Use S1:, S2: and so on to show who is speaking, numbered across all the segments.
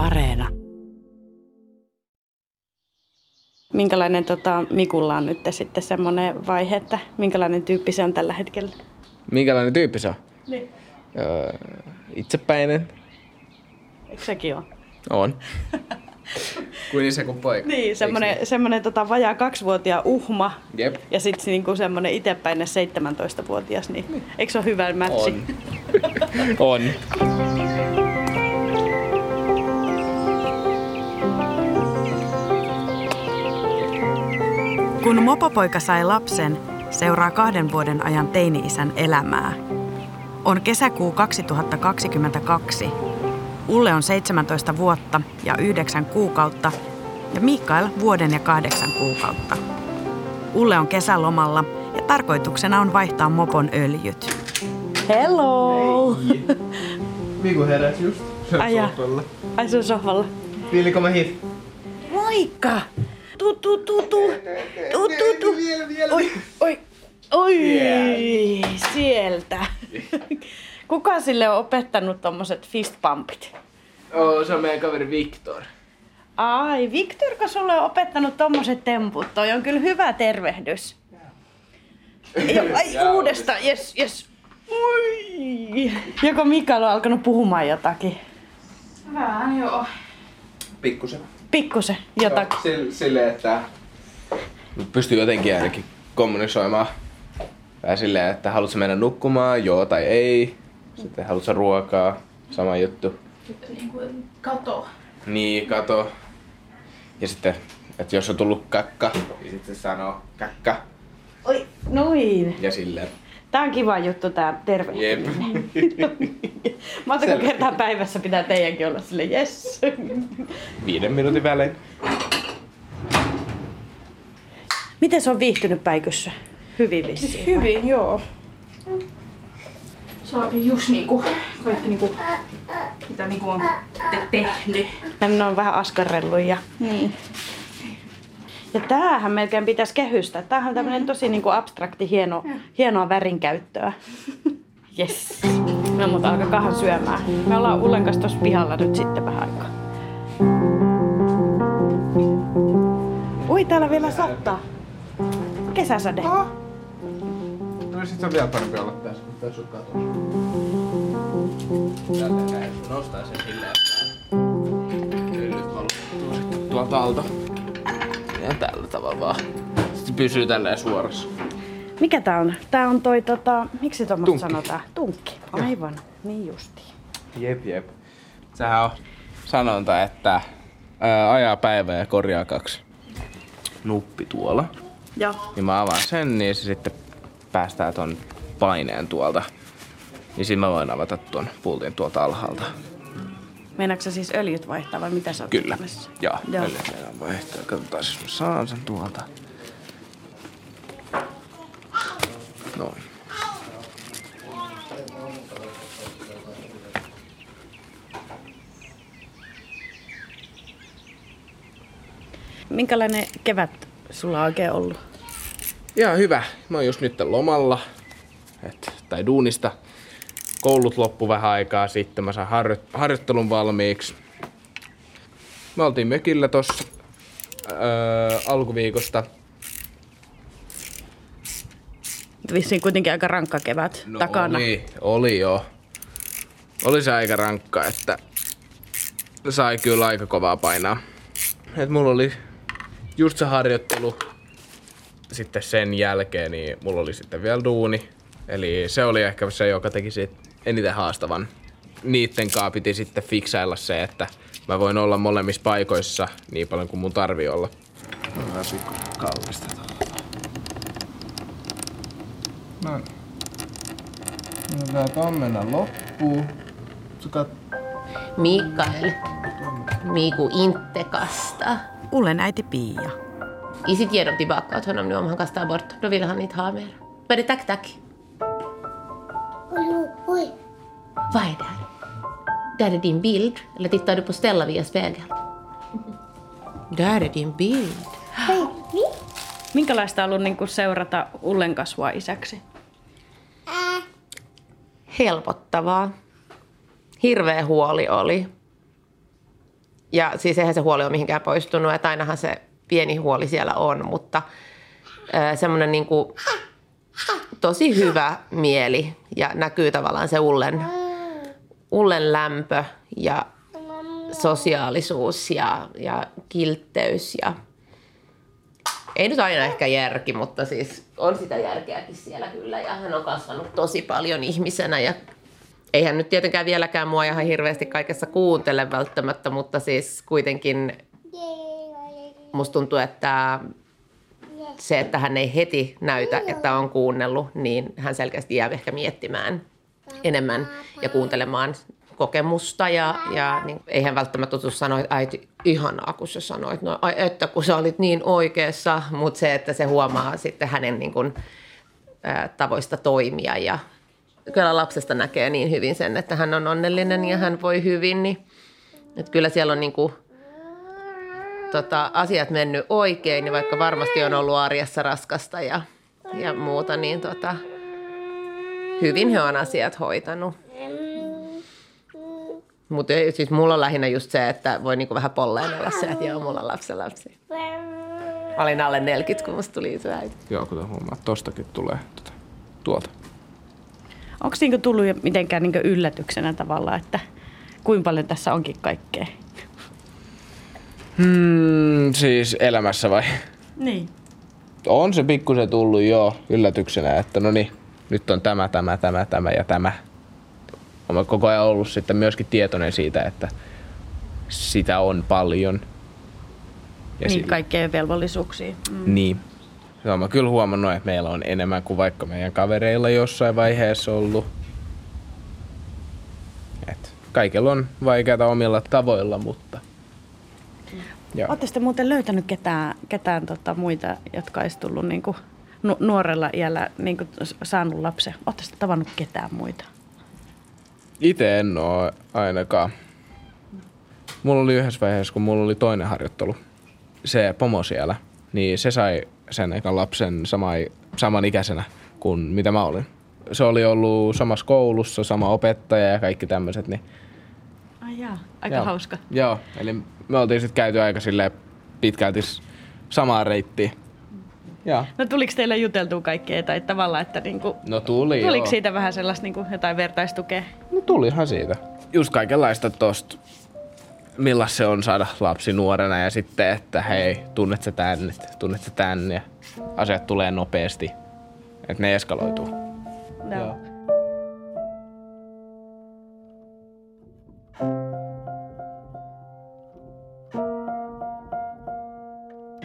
S1: Areena. Minkälainen tota, Mikulla on nyt sitten semmoinen vaihe, että minkälainen tyyppi se on tällä hetkellä?
S2: Minkälainen tyyppi se on?
S1: Niin.
S2: Öö, itsepäinen.
S1: Eikö sekin ole?
S2: On. kuin isä kuin poika.
S1: Niin, semmoinen, semmoinen tota, vajaa kaksivuotia uhma
S2: Jep.
S1: ja sitten niinku semmoinen itsepäinen 17-vuotias, niin eikö se ole hyvä matchi?
S2: On. on.
S1: Kun mopopoika sai lapsen, seuraa kahden vuoden ajan teini-isän elämää. On kesäkuu 2022. Ulle on 17 vuotta ja 9 kuukautta ja Mikael vuoden ja kahdeksan kuukautta. Ulle on kesälomalla ja tarkoituksena on vaihtaa mopon öljyt. Hello!
S2: Miku heräs just.
S1: Ai. Ai se on sohvalla.
S2: Viilikö mä hit?
S1: Moikka! Tu, tu, tu, tu. Tu, tu, tu. Oi, oi, oi,
S2: Yeah.
S1: sieltä. Kuka sille on opettanut tommoset fist pumpit?
S2: Oh, se on meidän kaveri Viktor.
S1: Ai, Viktorko sulle on opettanut tommoset temput? Toi on kyllä hyvä tervehdys. Ja, ai,
S2: Jaa,
S1: uudestaan, jes, jes. Oi. Joko Mikael on alkanut puhumaan jotakin?
S3: Vähän joo.
S2: Pikkusen.
S1: Pikkusen jotakin.
S2: Sille, sille, että pystyy jotenkin ainakin kommunisoimaan. Vähän silleen, että haluatko mennä nukkumaan, joo tai ei. Sitten haluatko ruokaa, sama juttu.
S3: Sitten niinku kato.
S2: Niin, kato. Ja sitten, että jos on tullut kakka, niin sitten se sanoo kakka.
S1: Oi, noin.
S2: Ja silleen.
S1: Tää on kiva juttu tää tervehtyminen.
S2: Jep.
S1: Montako kertaa päivässä pitää teidänkin olla sille yes.
S2: Viiden minuutin välein.
S1: Miten se on viihtynyt päikyssä? Hyvin vissiin.
S3: Hyvin, joo. Saakin just niinku, kaikki niinku, mitä niinku on te- tehnyt.
S1: Ne on vähän askarrellut ja...
S3: Niin.
S1: Ja tämähän melkein pitäisi kehystää. Tämähän on tämmönen tosi niinku abstrakti, hieno, hienoa värinkäyttöä. Yes. Me mutta alkakaahan syömään. Me ollaan Ullen kanssa tuossa pihalla nyt sitten vähän aikaa. Ui, täällä vielä sattaa. Kesäsade.
S2: No sit on vielä parempi olla tässä, kun tässä on katos. Täältä näin. Nostaa sen silleen, että tuolta alta. Ja tällä tavalla vaan. Sitten pysyy tälleen suorassa.
S1: Mikä tää on? Tää on toi tota, miksi tuommoista
S2: Tunkki.
S1: sanotaan? Tunkki. Aivan, niin justiin.
S2: Jep, jep. Sehän on sanonta, että ää, ajaa päivää ja korjaa kaksi. Nuppi tuolla.
S1: Joo.
S2: Niin mä avaan sen, niin se sitten päästää ton paineen tuolta. Niin siinä mä voin avata tuon pultin tuolta alhaalta.
S1: Meinaatko sä siis öljyt vaihtaa vai mitä sä oot
S2: Kyllä.
S1: tekemässä?
S2: Joo,
S1: Joo.
S2: Eli meidän vaihtaa. Katsotaan, jos mä saan sen tuolta. Noin.
S1: Minkälainen kevät sulla on oikein ollut?
S2: Ihan hyvä. Mä oon just nyt lomalla. Et, tai duunista. Koulut loppu vähän aikaa sitten. Mä saan harjo- harjoittelun valmiiksi. Me oltiin mökillä tossa öö, alkuviikosta.
S1: Vissiin kuitenkin aika rankka kevät takana.
S2: Oli, oli jo. Oli se aika rankka, että sai kyllä aika kovaa painaa. Et mulla oli just se harjoittelu. Sitten sen jälkeen niin mulla oli sitten vielä duuni. Eli se oli ehkä se, joka teki siitä eniten haastavan. Niitten kaa piti sitten fiksailla se, että mä voin olla molemmissa paikoissa niin paljon kuin mun tarvii olla. Vähän pikku kallistetaan. No niin. No tää ton mennä loppuun. Sä kat-
S4: Mikael, Miku inte kasta.
S1: Ullen äiti Pia.
S4: Isit ger dem tillbaka åt honom nu om han kastar bort. Då vill han inte ha mer. Bara tack, tack.
S5: Oj, oj.
S4: Vad är det? Där är din bild. Eller tittar du på Stella via spegeln? Där är din bild.
S1: Minkälaista on ollut niin seurata Ullen kasvua isäksi?
S5: Ää,
S4: Helpottavaa. Hirveä huoli oli. Ja siis eihän se huoli ole mihinkään poistunut, että ainahan se pieni huoli siellä on, mutta semmoinen niin kuin tosi hyvä mieli ja näkyy tavallaan se ullen, ullen lämpö ja sosiaalisuus ja, ja kiltteys ja ei nyt aina ehkä järki, mutta siis on sitä järkeäkin siellä kyllä ja hän on kasvanut tosi paljon ihmisenä ja eihän nyt tietenkään vieläkään mua ihan hirveästi kaikessa kuuntele välttämättä, mutta siis kuitenkin musta tuntuu, että se, että hän ei heti näytä, että on kuunnellut, niin hän selkeästi jää ehkä miettimään enemmän ja kuuntelemaan kokemusta ja, ja niin, eihän välttämättä tule sanoa, että äiti, ihanaa kun sä sanoit, no ai, että kun sä olit niin oikeassa, mutta se, että se huomaa sitten hänen niin kuin, ä, tavoista toimia ja kyllä lapsesta näkee niin hyvin sen, että hän on onnellinen ja hän voi hyvin, niin että kyllä siellä on niin kuin, tota, asiat mennyt oikein, niin vaikka varmasti on ollut arjessa raskasta ja, ja muuta, niin tota, hyvin he on asiat hoitanut. Mutta siis mulla on lähinnä just se, että voi niinku vähän polleen olla se, että joo, mulla on lapsen lapsi. Mä olin alle 40, kun musta tuli iso äiti.
S2: Joo, kuten huomaat, tostakin tulee tuota, tuolta.
S1: Onko niinku tullut mitenkään niinku yllätyksenä tavallaan, että kuinka paljon tässä onkin kaikkea?
S2: Hmm, siis elämässä vai?
S1: Niin.
S2: On se pikkusen tullut jo yllätyksenä, että no niin, nyt on tämä, tämä, tämä, tämä ja tämä. Olen koko ajan ollut sitten myöskin tietoinen siitä, että sitä on paljon.
S1: Ja niin, kaikkea velvollisuuksia.
S2: Mm. Niin. Se on kyllä huomannut, että meillä on enemmän kuin vaikka meidän kavereilla jossain vaiheessa ollut. Et kaikilla on vaikeata omilla tavoilla, mutta...
S1: Oletteko te muuten löytänyt ketään, ketään tota, muita, jotka olisi tullut niin kuin, nu- nuorella iällä niin kuin, saanut lapsen? Oletteko tavannut ketään muita?
S2: Itse en ole ainakaan. Mulla oli yhdessä vaiheessa, kun mulla oli toinen harjoittelu, se pomo siellä, niin se sai sen ekan lapsen saman, saman ikäisenä kuin mitä mä olin. Se oli ollut samassa koulussa, sama opettaja ja kaikki tämmöiset, niin
S1: aika
S2: Joo.
S1: hauska.
S2: Joo, eli me oltiin sitten käyty aika silleen pitkälti samaa reittiä. Joo.
S1: No tuliko teille juteltua kaikkea tai tavallaan, että niinku,
S2: No tuli
S1: tuliko
S2: joo.
S1: siitä vähän sellaista niinku, jotain vertaistukea?
S2: No tulihan siitä. Just kaikenlaista tosta, millaista se on saada lapsi nuorena ja sitten, että hei, tunnet sä tänne, tunnet sä tänne ja asiat tulee nopeasti. Että ne eskaloituu.
S1: Joo.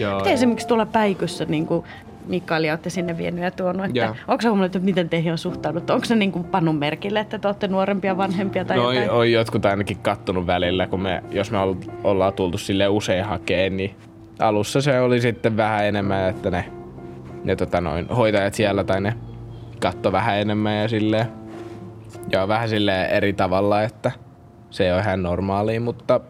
S2: Joo.
S1: Miten esimerkiksi tuolla päikyssä niin kuin Mikael ja olette sinne vienyt ja tuonut, että
S2: Joo.
S1: onko se huomannut, että miten teihin on suhtauduttu? Onko se niin kuin pannut merkille, että te olette nuorempia, vanhempia tai
S2: No
S1: jotain?
S2: on jotkut ainakin kattonut välillä, kun me, jos me ol- ollaan tultu sille usein hakeen, niin alussa se oli sitten vähän enemmän, että ne, ne tota noin, hoitajat siellä tai ne katto vähän enemmän ja silleen. Ja vähän sille eri tavalla, että se ei ole ihan normaalia, mutta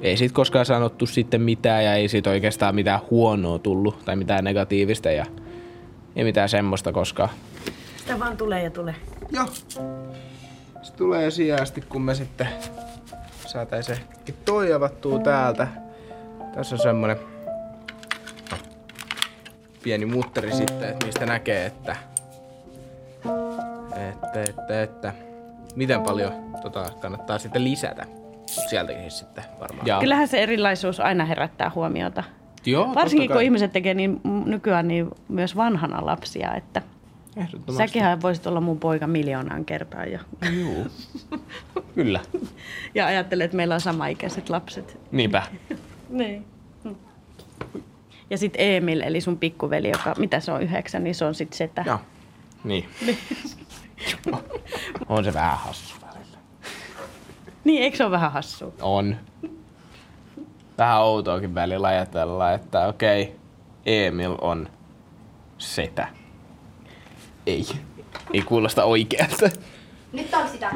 S2: ei siitä koskaan sanottu sitten mitään ja ei siitä oikeastaan mitään huonoa tullut tai mitään negatiivista ja ei mitään semmoista koskaan.
S1: Sitä vaan tulee ja tulee.
S2: Joo. Se tulee sijasti, kun me sitten saataisiin ehkä toi avattua täältä. Tässä on semmonen pieni mutteri sitten, että mistä näkee, että että, että, että miten paljon tota kannattaa sitten lisätä. Sieltäkin sitten varmaan. Ja,
S1: Kyllähän se erilaisuus aina herättää huomiota.
S2: Joo,
S1: Varsinkin kun ihmiset tekee niin m- nykyään niin myös vanhana lapsia, että säkinhän voisit olla mun poika miljoonaan kertaa jo.
S2: Juu. Kyllä.
S1: Ja ajattelee, että meillä on samaikäiset lapset.
S2: Niinpä.
S1: Niin. Ja sitten Emil, eli sun pikkuveli, joka, mitä se on, yhdeksän, niin se on sitten setä.
S2: Joo. Niin. on se vähän hassu.
S1: Niin, eikö se ole vähän hassu.
S2: On. Vähän outoakin välillä ajatella, että okei, okay, Emil on setä. Ei. Ei kuulosta oikealta.
S5: Nyt on sitä.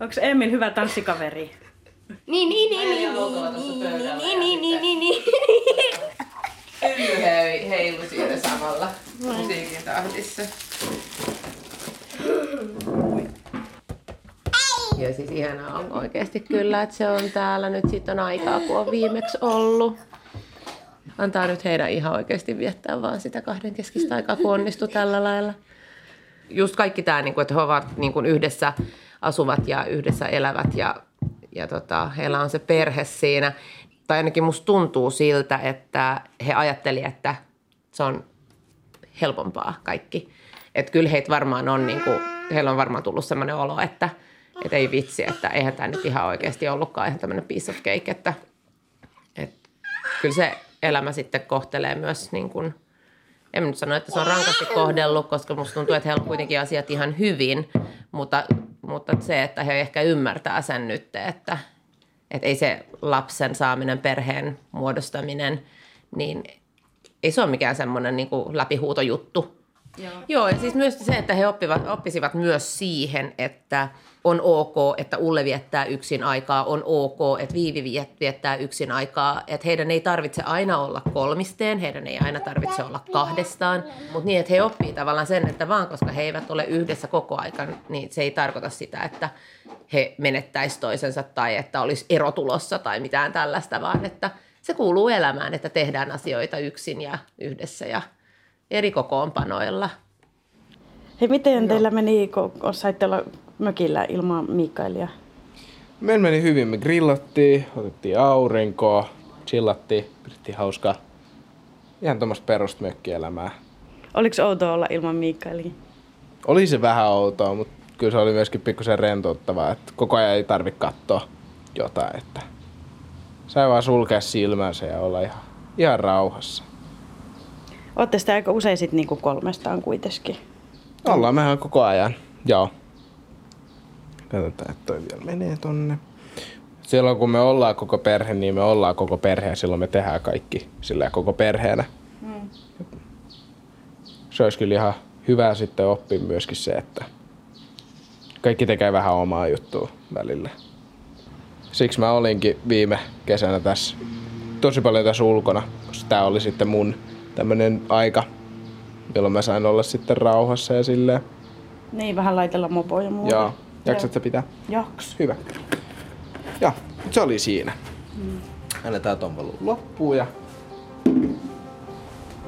S1: Onko niin hyvä tanssikaveri?
S5: Niin, niin, niin, niin,
S4: oltava tuossa pöydällä.
S5: Niin, niin, niin, niin, niin.
S4: Hylly hei, heilu siinä samalla musiikin tahdissa. Ja siis ihanaa on oikeasti kyllä, että se on täällä nyt sitten on aikaa, kun on viimeksi ollut. Antaa nyt heidän ihan oikeasti viettää vaan sitä kahden keskistä aikaa, kun onnistu tällä lailla. Just kaikki tämä, niin että he ovat niin kuin yhdessä asuvat ja yhdessä elävät ja, ja tota, heillä on se perhe siinä. Tai ainakin musta tuntuu siltä, että he ajatteli, että se on helpompaa kaikki. Että kyllä heitä varmaan on, niin kuin, heillä on varmaan tullut sellainen olo, että, että ei vitsi, että eihän tämä nyt ihan oikeasti ollutkaan ihan tämmöinen piece of cake, että, että kyllä se elämä sitten kohtelee myös niin kuin, en nyt sano, että se on rankasti kohdellut, koska musta tuntuu, että heillä on kuitenkin asiat ihan hyvin, mutta, mutta se, että he ehkä ymmärtää sen nyt, että, että ei se lapsen saaminen, perheen muodostaminen, niin ei se ole mikään semmoinen niin läpihuutojuttu. Joo. Joo, ja siis myös se, että he oppivat, oppisivat myös siihen, että on ok, että Ulle viettää yksin aikaa, on ok, että Viivi viettää yksin aikaa, että heidän ei tarvitse aina olla kolmisteen, heidän ei aina tarvitse olla kahdestaan, mutta niin, että he oppii tavallaan sen, että vaan koska he eivät ole yhdessä koko ajan, niin se ei tarkoita sitä, että he menettäisi toisensa tai että olisi erotulossa tai mitään tällaista, vaan että se kuuluu elämään, että tehdään asioita yksin ja yhdessä ja eri kokoonpanoilla.
S3: Hei, miten teillä meni, kun saitte olla mökillä ilman Mikaelia?
S2: Meillä meni hyvin. Me grillattiin, otettiin aurinkoa, chillattiin, pidettiin hauskaa. Ihan tuommoista perusta mökkielämää.
S3: Oliko outoa olla ilman Mikaelia?
S2: Oli se vähän outoa, mutta kyllä se oli myöskin pikkusen rentouttavaa, että koko ajan ei tarvi katsoa jotain, että sai vaan sulkea silmänsä ja olla ihan, ihan rauhassa.
S3: Olette sitä aika usein sit niinku kolmestaan kuitenkin.
S2: Ollaan mehän koko ajan, joo. Katsotaan, että toi vielä menee tonne. Silloin kun me ollaan koko perhe, niin me ollaan koko perhe ja silloin me tehdään kaikki sillä koko perheenä. Mm. Se olisi kyllä ihan hyvä sitten oppia myöskin se, että kaikki tekee vähän omaa juttua välillä. Siksi mä olinkin viime kesänä tässä tosi paljon tässä ulkona, koska tää oli sitten mun tämmönen aika, jolloin mä sain olla sitten rauhassa ja silleen.
S3: Niin, vähän laitella mopoja ja muuta.
S2: Joo. Jaksatko pitää?
S3: Jaks.
S2: Hyvä. Ja, se oli siinä. Mm. Annetaan ton valuu loppuun ja...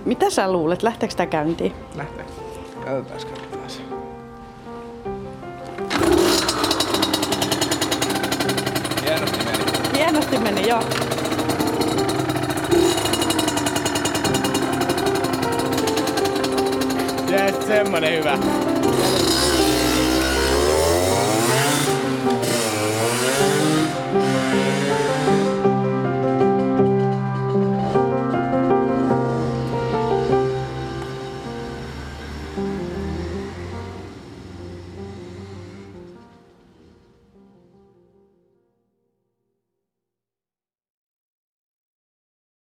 S3: Mitä sä luulet? Lähteekö tää käyntiin?
S2: Lähtee. Katsotaan, katsotaan. Hienosti meni.
S3: Hienosti meni, joo.
S2: Yes, semmonen hyvä.